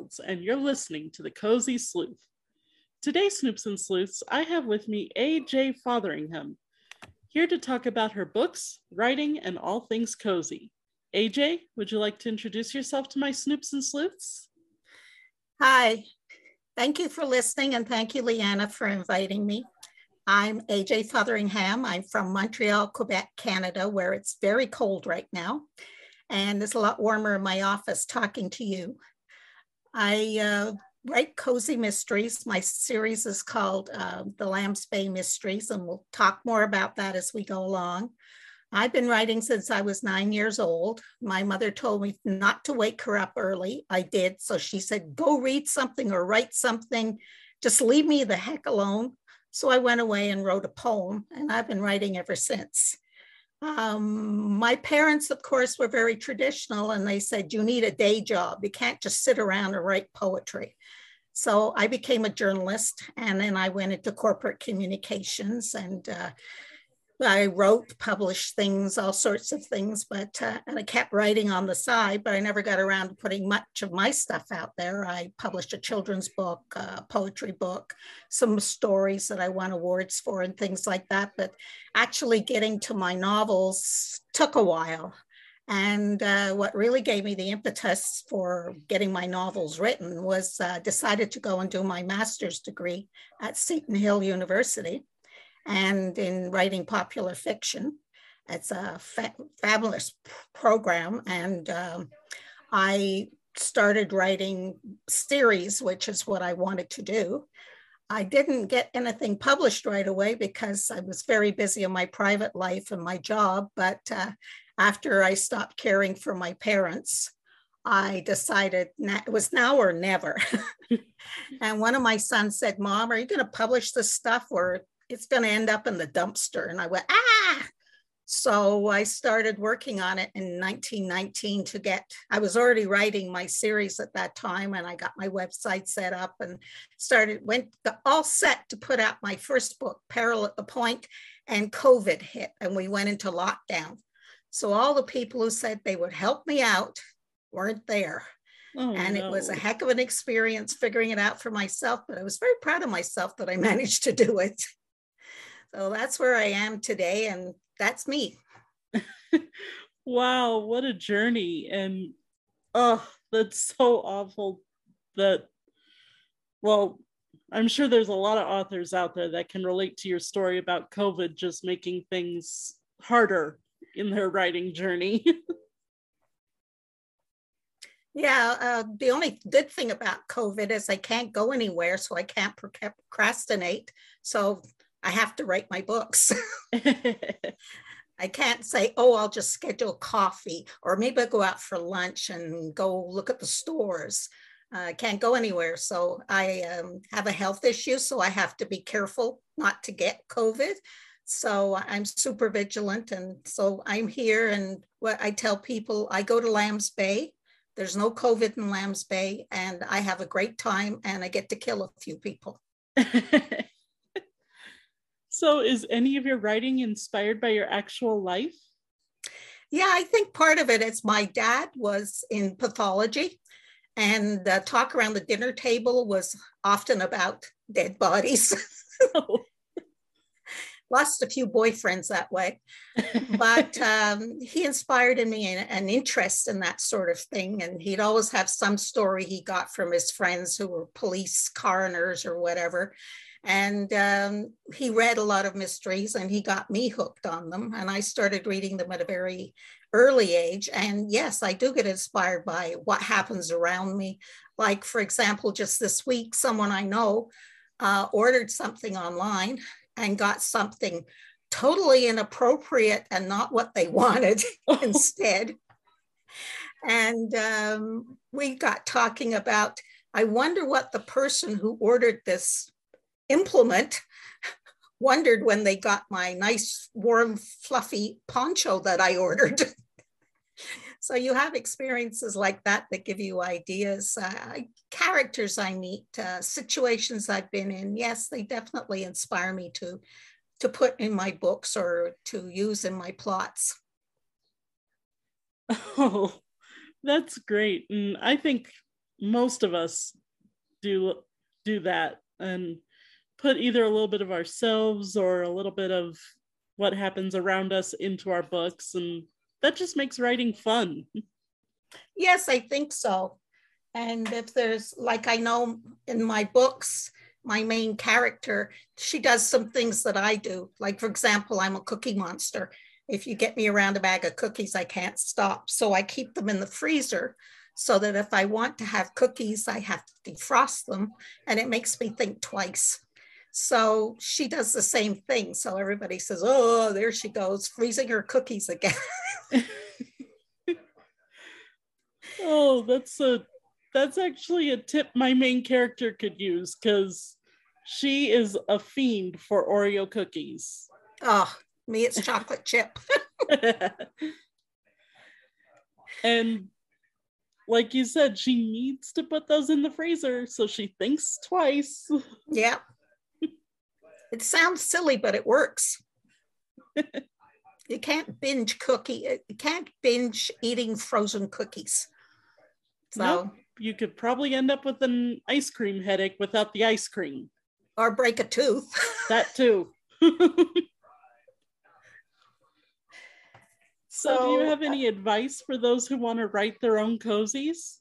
Shields, and you're listening to The Cozy Sleuth. Today, Snoops and Sleuths, I have with me AJ Fotheringham, here to talk about her books, writing, and all things cozy. AJ, would you like to introduce yourself to my Snoops and Sleuths? Hi, thank you for listening, and thank you, Leanna, for inviting me. I'm AJ Fotheringham. I'm from Montreal, Quebec, Canada, where it's very cold right now. And it's a lot warmer in my office talking to you. I uh, write cozy mysteries. My series is called uh, The Lambs Bay Mysteries, and we'll talk more about that as we go along. I've been writing since I was nine years old. My mother told me not to wake her up early. I did. So she said, go read something or write something. Just leave me the heck alone. So I went away and wrote a poem, and I've been writing ever since. Um, my parents, of course, were very traditional, and they said, You need a day job. You can't just sit around and write poetry. So I became a journalist, and then I went into corporate communications and uh, I wrote, published things, all sorts of things, but uh, and I kept writing on the side, but I never got around to putting much of my stuff out there. I published a children's book, a poetry book, some stories that I won awards for, and things like that. But actually, getting to my novels took a while. And uh, what really gave me the impetus for getting my novels written was uh, decided to go and do my master's degree at Seton Hill University and in writing popular fiction. It's a fa- fabulous program. And um, I started writing series, which is what I wanted to do. I didn't get anything published right away because I was very busy in my private life and my job. But uh, after I stopped caring for my parents, I decided it was now or never. and one of my sons said, Mom, are you going to publish this stuff or it's going to end up in the dumpster. And I went, ah. So I started working on it in 1919 to get, I was already writing my series at that time and I got my website set up and started, went all set to put out my first book, Peril at the Point, and COVID hit and we went into lockdown. So all the people who said they would help me out weren't there. Oh, and no. it was a heck of an experience figuring it out for myself, but I was very proud of myself that I managed to do it. So that's where I am today, and that's me. wow, what a journey. And oh, that's so awful that, well, I'm sure there's a lot of authors out there that can relate to your story about COVID just making things harder in their writing journey. yeah, uh, the only good thing about COVID is I can't go anywhere, so I can't procrastinate. So I have to write my books. I can't say, oh, I'll just schedule coffee, or maybe I'll go out for lunch and go look at the stores. Uh, I can't go anywhere. So I um, have a health issue, so I have to be careful not to get COVID. So I'm super vigilant. And so I'm here. And what I tell people, I go to Lambs Bay. There's no COVID in Lambs Bay, and I have a great time and I get to kill a few people. So, is any of your writing inspired by your actual life? Yeah, I think part of it is my dad was in pathology, and the talk around the dinner table was often about dead bodies. oh. Lost a few boyfriends that way, but um, he inspired in me an, an interest in that sort of thing. And he'd always have some story he got from his friends who were police coroners or whatever and um, he read a lot of mysteries and he got me hooked on them. And I started reading them at a very early age. And yes, I do get inspired by what happens around me. Like, for example, just this week, someone I know uh, ordered something online and got something totally inappropriate and not what they wanted instead. And um, we got talking about, I wonder what the person who ordered this implement wondered when they got my nice warm fluffy poncho that I ordered. so you have experiences like that that give you ideas, uh, characters I meet, uh, situations I've been in. Yes, they definitely inspire me to to put in my books or to use in my plots. Oh, that's great. And I think most of us do do that and put either a little bit of ourselves or a little bit of what happens around us into our books and that just makes writing fun. Yes i think so. And if there's like i know in my books my main character she does some things that i do. Like for example i'm a cookie monster. If you get me around a bag of cookies i can't stop. So i keep them in the freezer so that if I want to have cookies, I have to defrost them. And it makes me think twice. So she does the same thing. So everybody says, Oh, there she goes, freezing her cookies again. oh, that's a that's actually a tip my main character could use because she is a fiend for Oreo cookies. Oh, me, it's chocolate chip. and like you said, she needs to put those in the freezer, so she thinks twice. Yeah. It sounds silly, but it works. you can't binge cookie, you can't binge eating frozen cookies. So nope. you could probably end up with an ice cream headache without the ice cream. Or break a tooth. that too. So, so, do you have any advice for those who want to write their own cozies?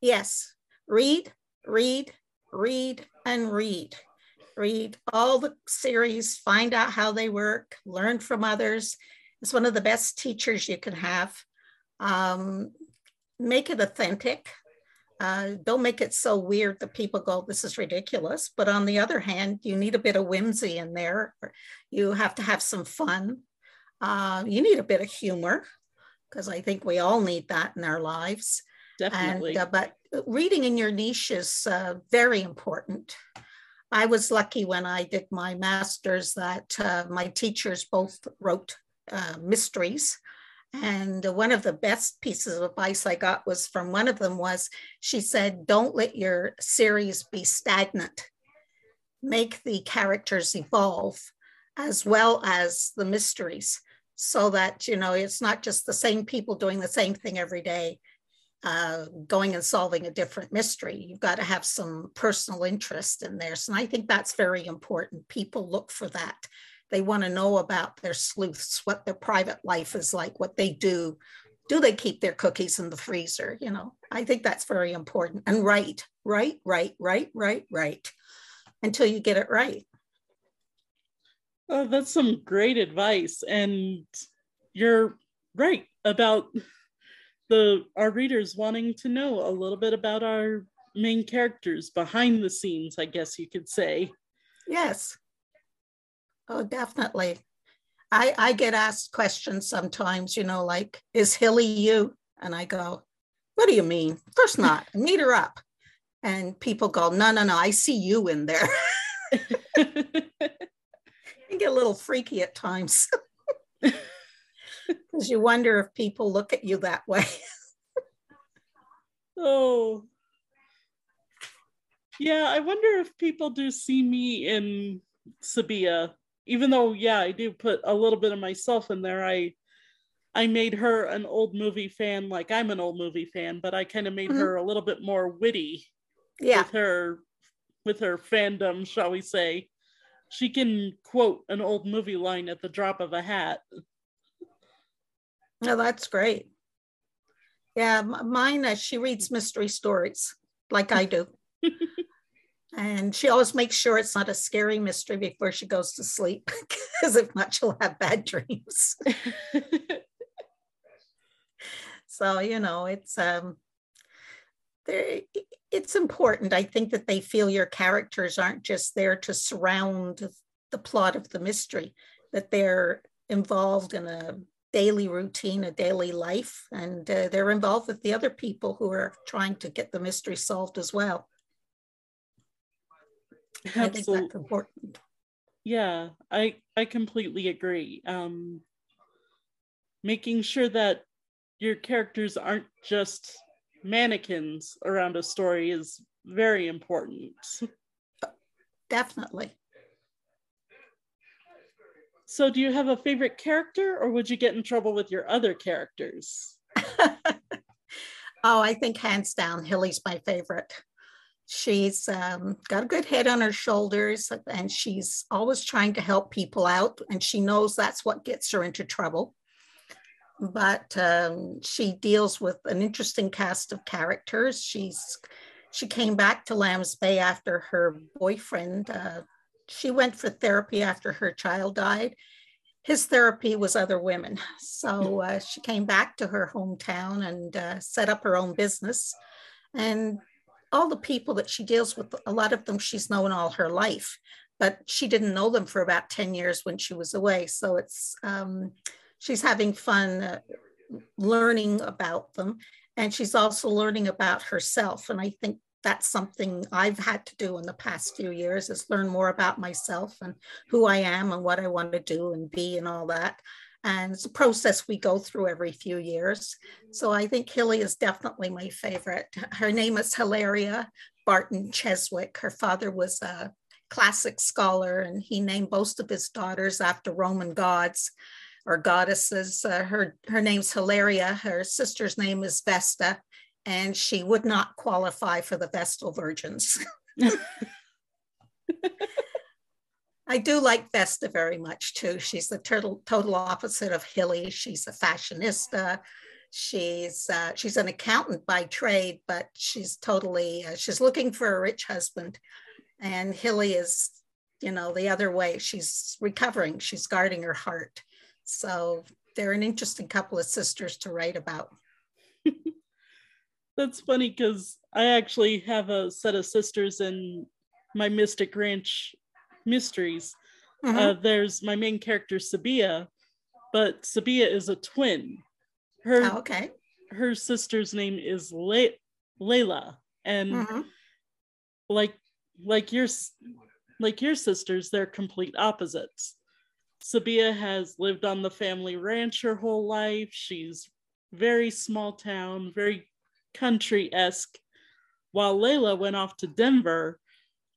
Yes. Read, read, read, and read. Read all the series, find out how they work, learn from others. It's one of the best teachers you can have. Um, make it authentic. Uh, don't make it so weird that people go, this is ridiculous. But on the other hand, you need a bit of whimsy in there. You have to have some fun. Uh, you need a bit of humor because I think we all need that in our lives. Definitely. And, uh, but reading in your niche is uh, very important. I was lucky when I did my master's that uh, my teachers both wrote uh, mysteries. And one of the best pieces of advice I got was from one of them was she said, don't let your series be stagnant. Make the characters evolve as well as the mysteries so that you know it's not just the same people doing the same thing every day uh, going and solving a different mystery. You've got to have some personal interest in there so i think that's very important. People look for that. They want to know about their sleuths what their private life is like what they do. Do they keep their cookies in the freezer you know? I think that's very important. And write write write write write write until you get it right. Oh, that's some great advice. And you're right about the our readers wanting to know a little bit about our main characters behind the scenes, I guess you could say. Yes. Oh, definitely. I I get asked questions sometimes, you know, like, is Hilly you? And I go, what do you mean? Of course not. Meet her up. And people go, no, no, no, I see you in there. can get a little freaky at times because you wonder if people look at you that way. Oh, yeah. I wonder if people do see me in Sabia, even though, yeah, I do put a little bit of myself in there. I I made her an old movie fan, like I'm an old movie fan, but I kind of made mm-hmm. her a little bit more witty. Yeah. With her with her fandom, shall we say she can quote an old movie line at the drop of a hat. Oh, that's great. Yeah, mine, uh, she reads mystery stories like I do. and she always makes sure it's not a scary mystery before she goes to sleep, because if not, she'll have bad dreams. so, you know, it's um, it's important. I think that they feel your characters aren't just there to surround the plot of the mystery, that they're involved in a daily routine, a daily life, and uh, they're involved with the other people who are trying to get the mystery solved as well. Absolutely. I think that's important. Yeah, I I completely agree. Um, making sure that your characters aren't just mannequins around a story is very important. Definitely. So, do you have a favorite character, or would you get in trouble with your other characters? Oh, I think hands down, Hilly's my favorite. She's um, got a good head on her shoulders and she's always trying to help people out. And she knows that's what gets her into trouble. But um, she deals with an interesting cast of characters. She's she came back to Lambs Bay after her boyfriend. Uh, she went for therapy after her child died. His therapy was other women. So uh, she came back to her hometown and uh, set up her own business. And all the people that she deals with, a lot of them she's known all her life, but she didn't know them for about 10 years when she was away. So it's, um, she's having fun uh, learning about them. And she's also learning about herself. And I think that's something I've had to do in the past few years is learn more about myself and who I am and what I want to do and be and all that. And it's a process we go through every few years. So I think Hilly is definitely my favorite. Her name is Hilaria Barton Cheswick. Her father was a classic scholar and he named most of his daughters after Roman gods or goddesses. Uh, her, her name's Hilaria. Her sister's name is Vesta, and she would not qualify for the Vestal Virgins. I do like Vesta very much too. She's the total, total opposite of Hilly. She's a fashionista. She's uh, she's an accountant by trade, but she's totally uh, she's looking for a rich husband, and Hilly is, you know, the other way. She's recovering. She's guarding her heart. So they're an interesting couple of sisters to write about. That's funny because I actually have a set of sisters in my Mystic Ranch mysteries. Mm-hmm. Uh, there's my main character Sabia, but Sabia is a twin. Her oh, okay. Her sister's name is Le- Layla, and mm-hmm. like like your like your sisters, they're complete opposites. Sabia has lived on the family ranch her whole life. She's very small town, very country esque, while Layla went off to Denver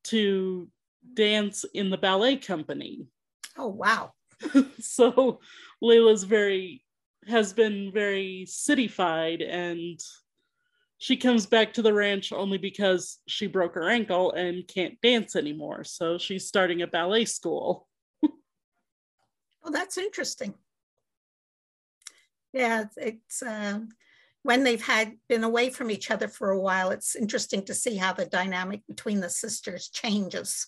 to dance in the ballet company. Oh, wow. so Layla's very, has been very cityfied and she comes back to the ranch only because she broke her ankle and can't dance anymore. So she's starting a ballet school. oh, that's interesting. Yeah, it's uh, when they've had been away from each other for a while, it's interesting to see how the dynamic between the sisters changes.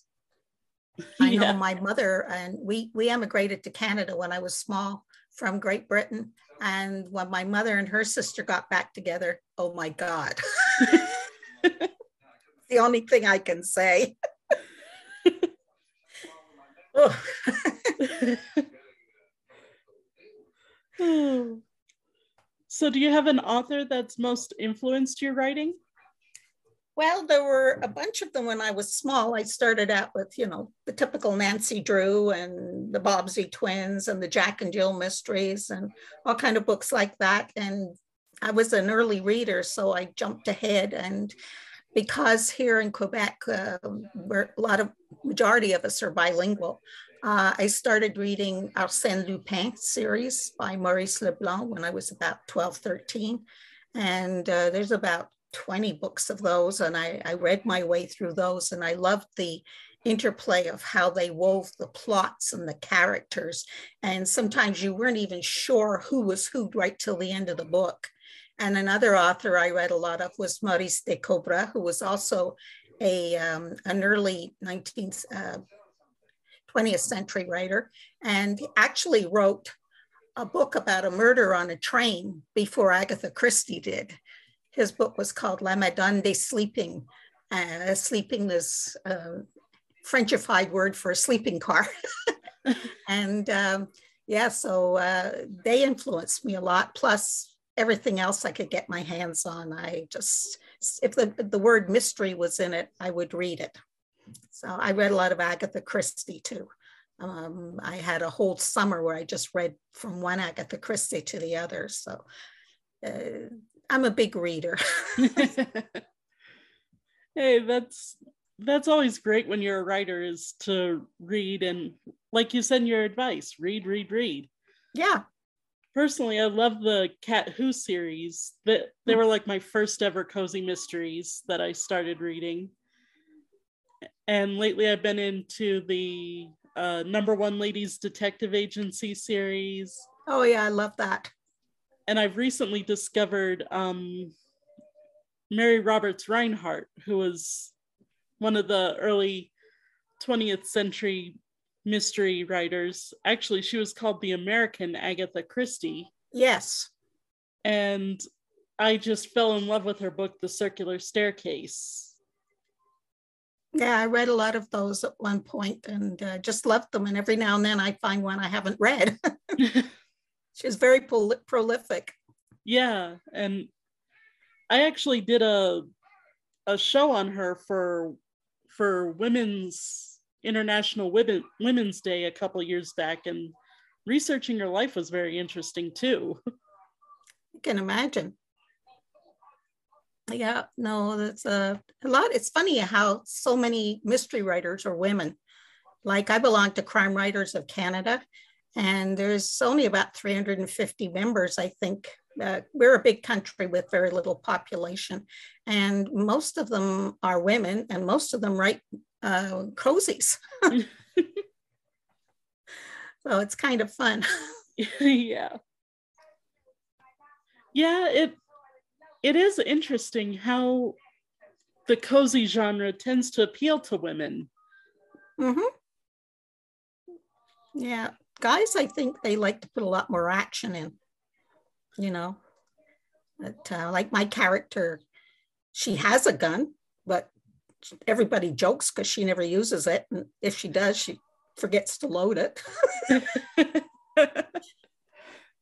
I know my mother and we we emigrated to Canada when I was small from Great Britain. And when my mother and her sister got back together, oh my God. the only thing I can say. Oh. so, do you have an author that's most influenced your writing? Well, there were a bunch of them when I was small. I started out with, you know, the typical Nancy Drew and the Bobbsey twins and the Jack and Jill mysteries and all kind of books like that. And I was an early reader, so I jumped ahead. And because here in Quebec, uh, a lot of majority of us are bilingual, uh, I started reading Arsène Lupin series by Maurice Leblanc when I was about 12, 13. And uh, there's about 20 books of those and I, I read my way through those and I loved the interplay of how they wove the plots and the characters. And sometimes you weren't even sure who was who right till the end of the book. And another author I read a lot of was Maurice Dekobra, who was also a, um, an early 19th, uh, 20th century writer, and actually wrote a book about a murder on a train before Agatha Christie did his book was called La Madone des Sleeping. Uh, sleeping is a Frenchified word for a sleeping car. and um, yeah, so uh, they influenced me a lot. Plus everything else I could get my hands on. I just, if the, the word mystery was in it, I would read it. So I read a lot of Agatha Christie too. Um, I had a whole summer where I just read from one Agatha Christie to the other. So uh, I'm a big reader. hey, that's that's always great when you're a writer is to read and like you said your advice, read, read, read. Yeah. personally, I love the Cat Who series. That they were like my first ever cozy mysteries that I started reading. And lately, I've been into the uh, Number One Ladies Detective Agency series. Oh yeah, I love that. And I've recently discovered um, Mary Roberts Rinehart, who was one of the early 20th century mystery writers. Actually, she was called the American Agatha Christie. Yes. And I just fell in love with her book, The Circular Staircase. Yeah, I read a lot of those at one point and uh, just loved them. And every now and then I find one I haven't read. She's very prol- prolific. Yeah. And I actually did a a show on her for for women's International Women, Women's Day a couple years back, and researching her life was very interesting too. I can imagine. Yeah, no, that's a, a lot. It's funny how so many mystery writers are women. Like I belong to Crime Writers of Canada, and there's only about 350 members, I think. Uh, we're a big country with very little population, and most of them are women, and most of them write uh, cozies. so it's kind of fun. yeah. Yeah, it it is interesting how the cozy genre tends to appeal to women. Mm-hmm. Yeah, guys, I think they like to put a lot more action in. You know, but, uh, like my character, she has a gun, but everybody jokes because she never uses it. And if she does, she forgets to load it.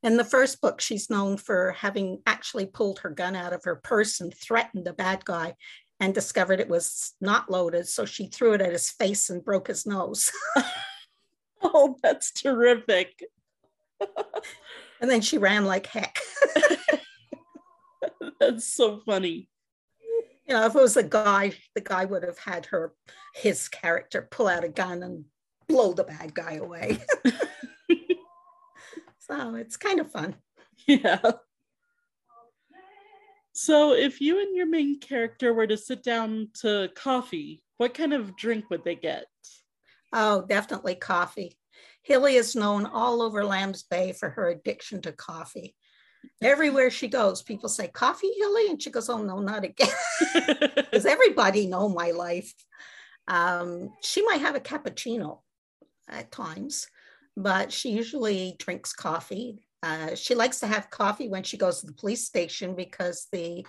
In the first book, she's known for having actually pulled her gun out of her purse and threatened a bad guy and discovered it was not loaded. So she threw it at his face and broke his nose. oh, that's terrific. and then she ran like heck. that's so funny you know, if it was a guy, the guy would have had her, his character, pull out a gun and blow the bad guy away. So it's kind of fun. Yeah. So if you and your main character were to sit down to coffee, what kind of drink would they get? Oh, definitely coffee. Hilly is known all over Lambs Bay for her addiction to coffee. Everywhere she goes, people say, Coffee Hilly? And she goes, Oh, no, not again. Because everybody know my life. Um, she might have a cappuccino at times, but she usually drinks coffee. Uh, she likes to have coffee when she goes to the police station because the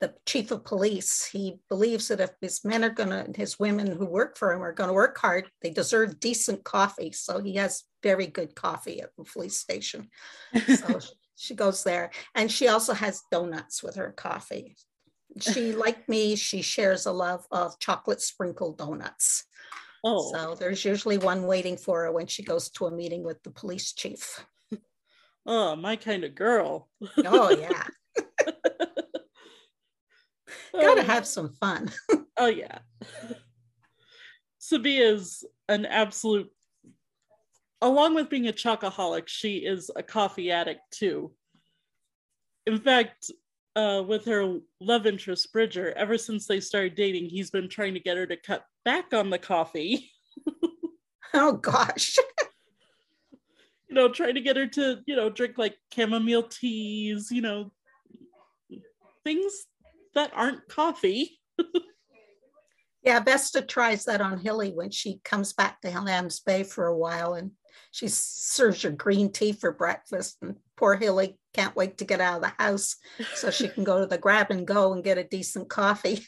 the chief of police he believes that if his men are going to his women who work for him are going to work hard they deserve decent coffee. So he has very good coffee at the police station. So she goes there. And she also has donuts with her coffee. She like me she shares a love of chocolate sprinkled donuts oh. So there's usually one waiting for her when she goes to a meeting with the police chief. Oh my kind of girl. Oh yeah. Gotta have some fun. Oh yeah. Sabia is an absolute along with being a chocoholic, she is a coffee addict too. In fact, uh, with her love interest Bridger, ever since they started dating, he's been trying to get her to cut back on the coffee. oh gosh. you know, trying to get her to, you know, drink like chamomile teas, you know, things that aren't coffee. yeah, Vesta tries that on Hilly when she comes back to Lambs Bay for a while and she serves her green tea for breakfast. And poor Hilly can't wait to get out of the house so she can go to the grab and go and get a decent coffee.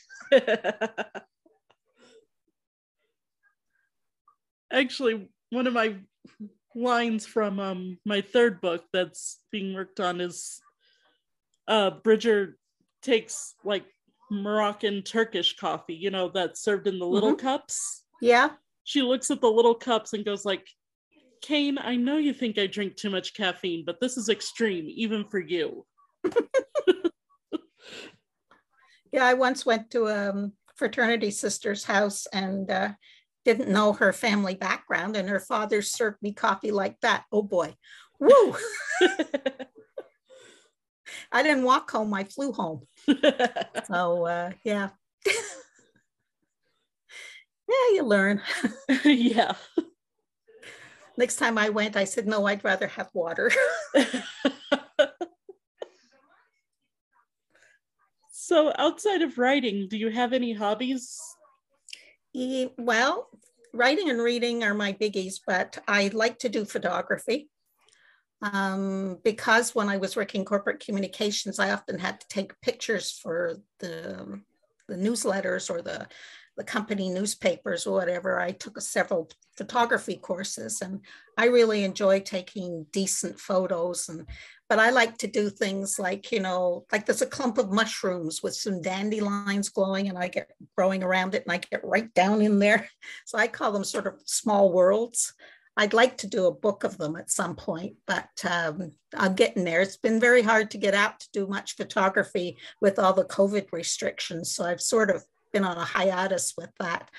Actually, one of my lines from um, my third book that's being worked on is uh, Bridger takes like Moroccan Turkish coffee, you know, that's served in the little mm-hmm. cups. Yeah. She looks at the little cups and goes like, Kane, I know you think I drink too much caffeine, but this is extreme, even for you. yeah, I once went to a fraternity sister's house and uh, didn't know her family background, and her father served me coffee like that. Oh boy, Woo! I didn't walk home, I flew home. so, uh, yeah. yeah, you learn. yeah. Next time I went, I said, no, I'd rather have water. so, outside of writing, do you have any hobbies? Well, writing and reading are my biggies, but I like to do photography. Um, because when I was working corporate communications, I often had to take pictures for the, the newsletters or the, the company newspapers or whatever. I took several photography courses and I really enjoy taking decent photos and but I like to do things like, you know, like there's a clump of mushrooms with some dandelions glowing and I get growing around it and I get right down in there. So I call them sort of small worlds. I'd like to do a book of them at some point, but um, I'm getting there. It's been very hard to get out to do much photography with all the COVID restrictions. So I've sort of been on a hiatus with that.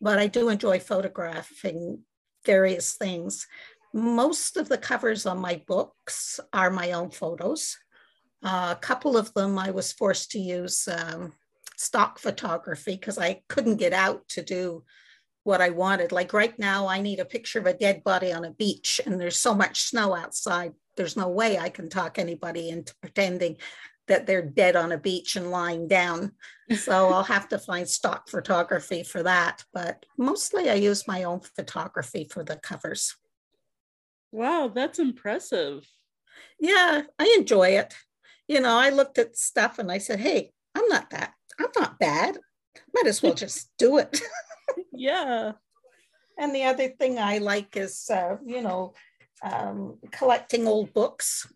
But I do enjoy photographing various things most of the covers on my books are my own photos. Uh, a couple of them I was forced to use um, stock photography because I couldn't get out to do what I wanted. Like right now, I need a picture of a dead body on a beach, and there's so much snow outside. There's no way I can talk anybody into pretending that they're dead on a beach and lying down. So I'll have to find stock photography for that. But mostly I use my own photography for the covers. Wow, that's impressive. Yeah, I enjoy it. You know, I looked at stuff and I said, hey, I'm not that, I'm not bad. Might as well just do it. yeah. And the other thing I like is, uh, you know, um, collecting old books.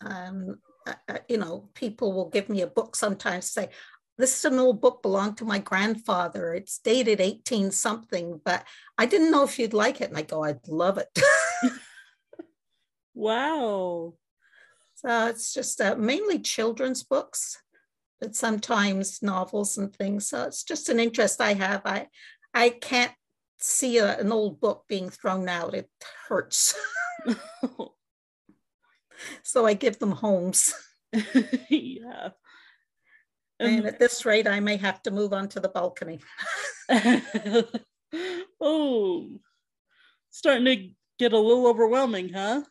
Um, uh, uh you know, people will give me a book sometimes, say, this is an old book belonged to my grandfather. It's dated 18 something, but I didn't know if you'd like it. And I go, I'd love it. Wow. So it's just uh, mainly children's books, but sometimes novels and things. So it's just an interest I have. I I can't see a, an old book being thrown out. It hurts. so I give them homes. yeah. And at this rate, I may have to move on to the balcony. oh, starting to get a little overwhelming, huh?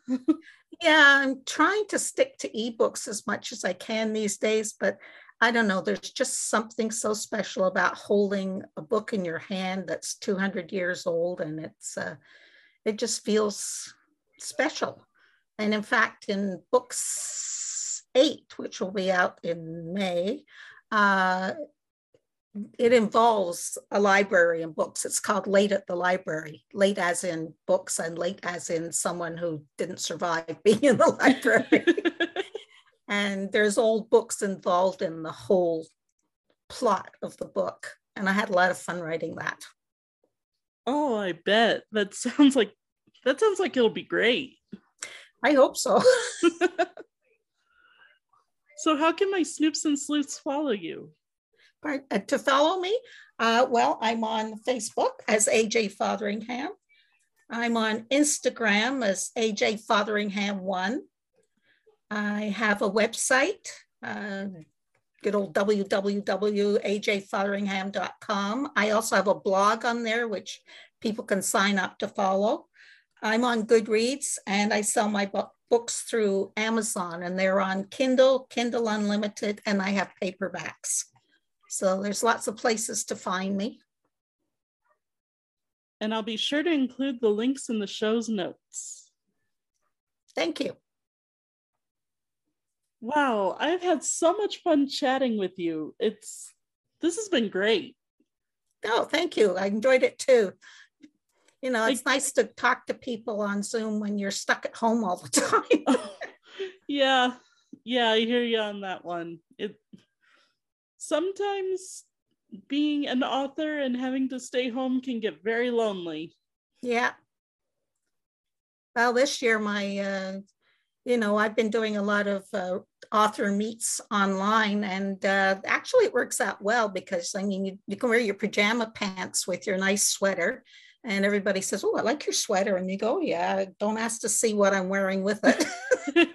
yeah, I'm trying to stick to ebooks as much as I can these days, but I don't know, there's just something so special about holding a book in your hand that's 200 years old and it's uh, it just feels special. And in fact, in books eight, which will be out in May, uh, it involves a library and books. It's called Late at the Library, late as in books and late as in someone who didn't survive being in the library. and there's old books involved in the whole plot of the book. And I had a lot of fun writing that. Oh, I bet. That sounds like that sounds like it'll be great. I hope so. so how can my snoops and sleuths follow you? Uh, to follow me, uh, well, I'm on Facebook as AJ Fotheringham. I'm on Instagram as AJ Fotheringham1. I have a website, uh, good old www.ajfotheringham.com. I also have a blog on there, which people can sign up to follow. I'm on Goodreads and I sell my bu- books through Amazon and they're on Kindle, Kindle Unlimited, and I have paperbacks. So there's lots of places to find me. And I'll be sure to include the links in the show's notes. Thank you. Wow, I've had so much fun chatting with you. It's this has been great. Oh, thank you. I enjoyed it too. You know, it's I, nice to talk to people on Zoom when you're stuck at home all the time. yeah. Yeah, I hear you on that one. It sometimes being an author and having to stay home can get very lonely. Yeah. Well, this year, my, uh, you know, I've been doing a lot of uh, author meets online, and uh, actually, it works out well because I mean, you, you can wear your pajama pants with your nice sweater, And everybody says, Oh, I like your sweater. And you go, Yeah, don't ask to see what I'm wearing with it.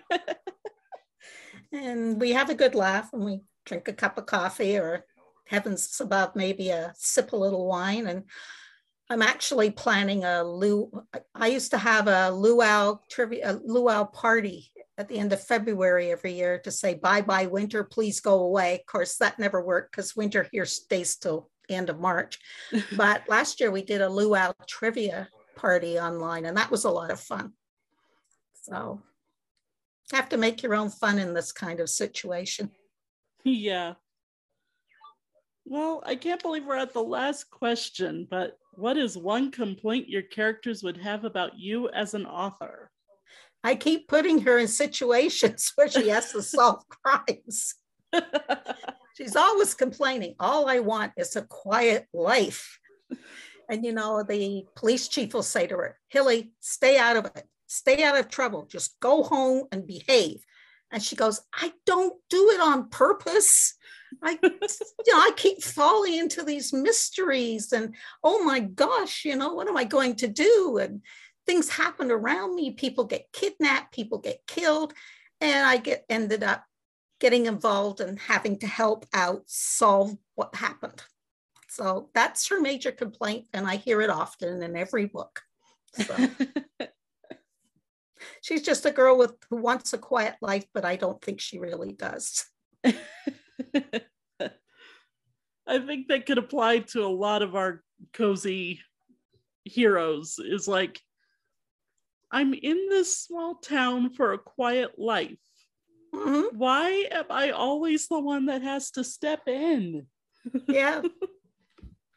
and we have a good laugh and we drink a cup of coffee or heavens above, maybe a sip a little wine. And I'm actually planning a lu. I used to have a luau trivia, a luau party at the end of February every year to say bye bye winter, please go away. Of course, that never worked because winter here stays till end of March. but last year we did a luau trivia party online, and that was a lot of fun. So have to make your own fun in this kind of situation. Yeah. Well, I can't believe we're at the last question, but what is one complaint your characters would have about you as an author? I keep putting her in situations where she has to solve crimes. She's always complaining. All I want is a quiet life. And you know, the police chief will say to her, Hilly, stay out of it. Stay out of trouble. Just go home and behave. And she goes, I don't do it on purpose. I, you know, I keep falling into these mysteries and oh my gosh, you know, what am I going to do? And things happen around me. People get kidnapped, people get killed. And I get ended up getting involved and having to help out solve what happened. So that's her major complaint. And I hear it often in every book. So. She's just a girl with who wants a quiet life, but I don't think she really does. I think that could apply to a lot of our cozy heroes is like I'm in this small town for a quiet life. Mm-hmm. Why am I always the one that has to step in? yeah.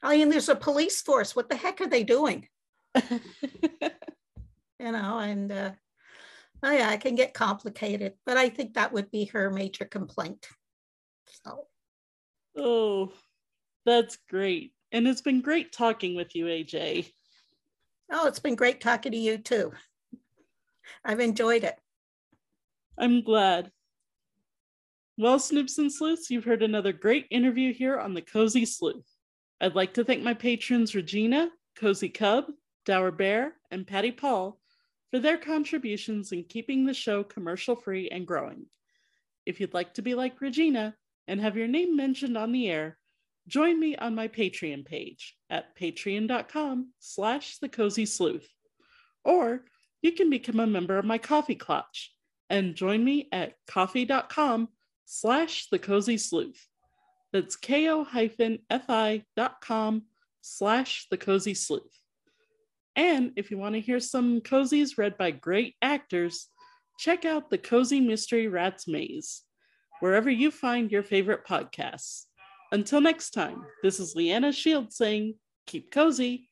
I mean, there's a police force. What the heck are they doing? you know, and uh, oh yeah, it can get complicated, but I think that would be her major complaint. So, oh, that's great. And it's been great talking with you, AJ. Oh, it's been great talking to you too. I've enjoyed it. I'm glad. Well, Snoops and Sleuths, you've heard another great interview here on the Cozy Sleuth. I'd like to thank my patrons Regina, Cozy Cub, Dower Bear, and Patty Paul for their contributions in keeping the show commercial free and growing. If you'd like to be like Regina and have your name mentioned on the air, join me on my Patreon page at patreon.com slash the cozy sleuth. Or you can become a member of my Kofi Klatch and join me at ko-fi.com slash the cozy sleuth. That's ko-fi.com slash the cozy sleuth. And if you want to hear some cozies read by great actors, check out the Cozy Mystery Rats Maze, wherever you find your favorite podcasts. Until next time, this is Leanna Shields saying, keep cozy.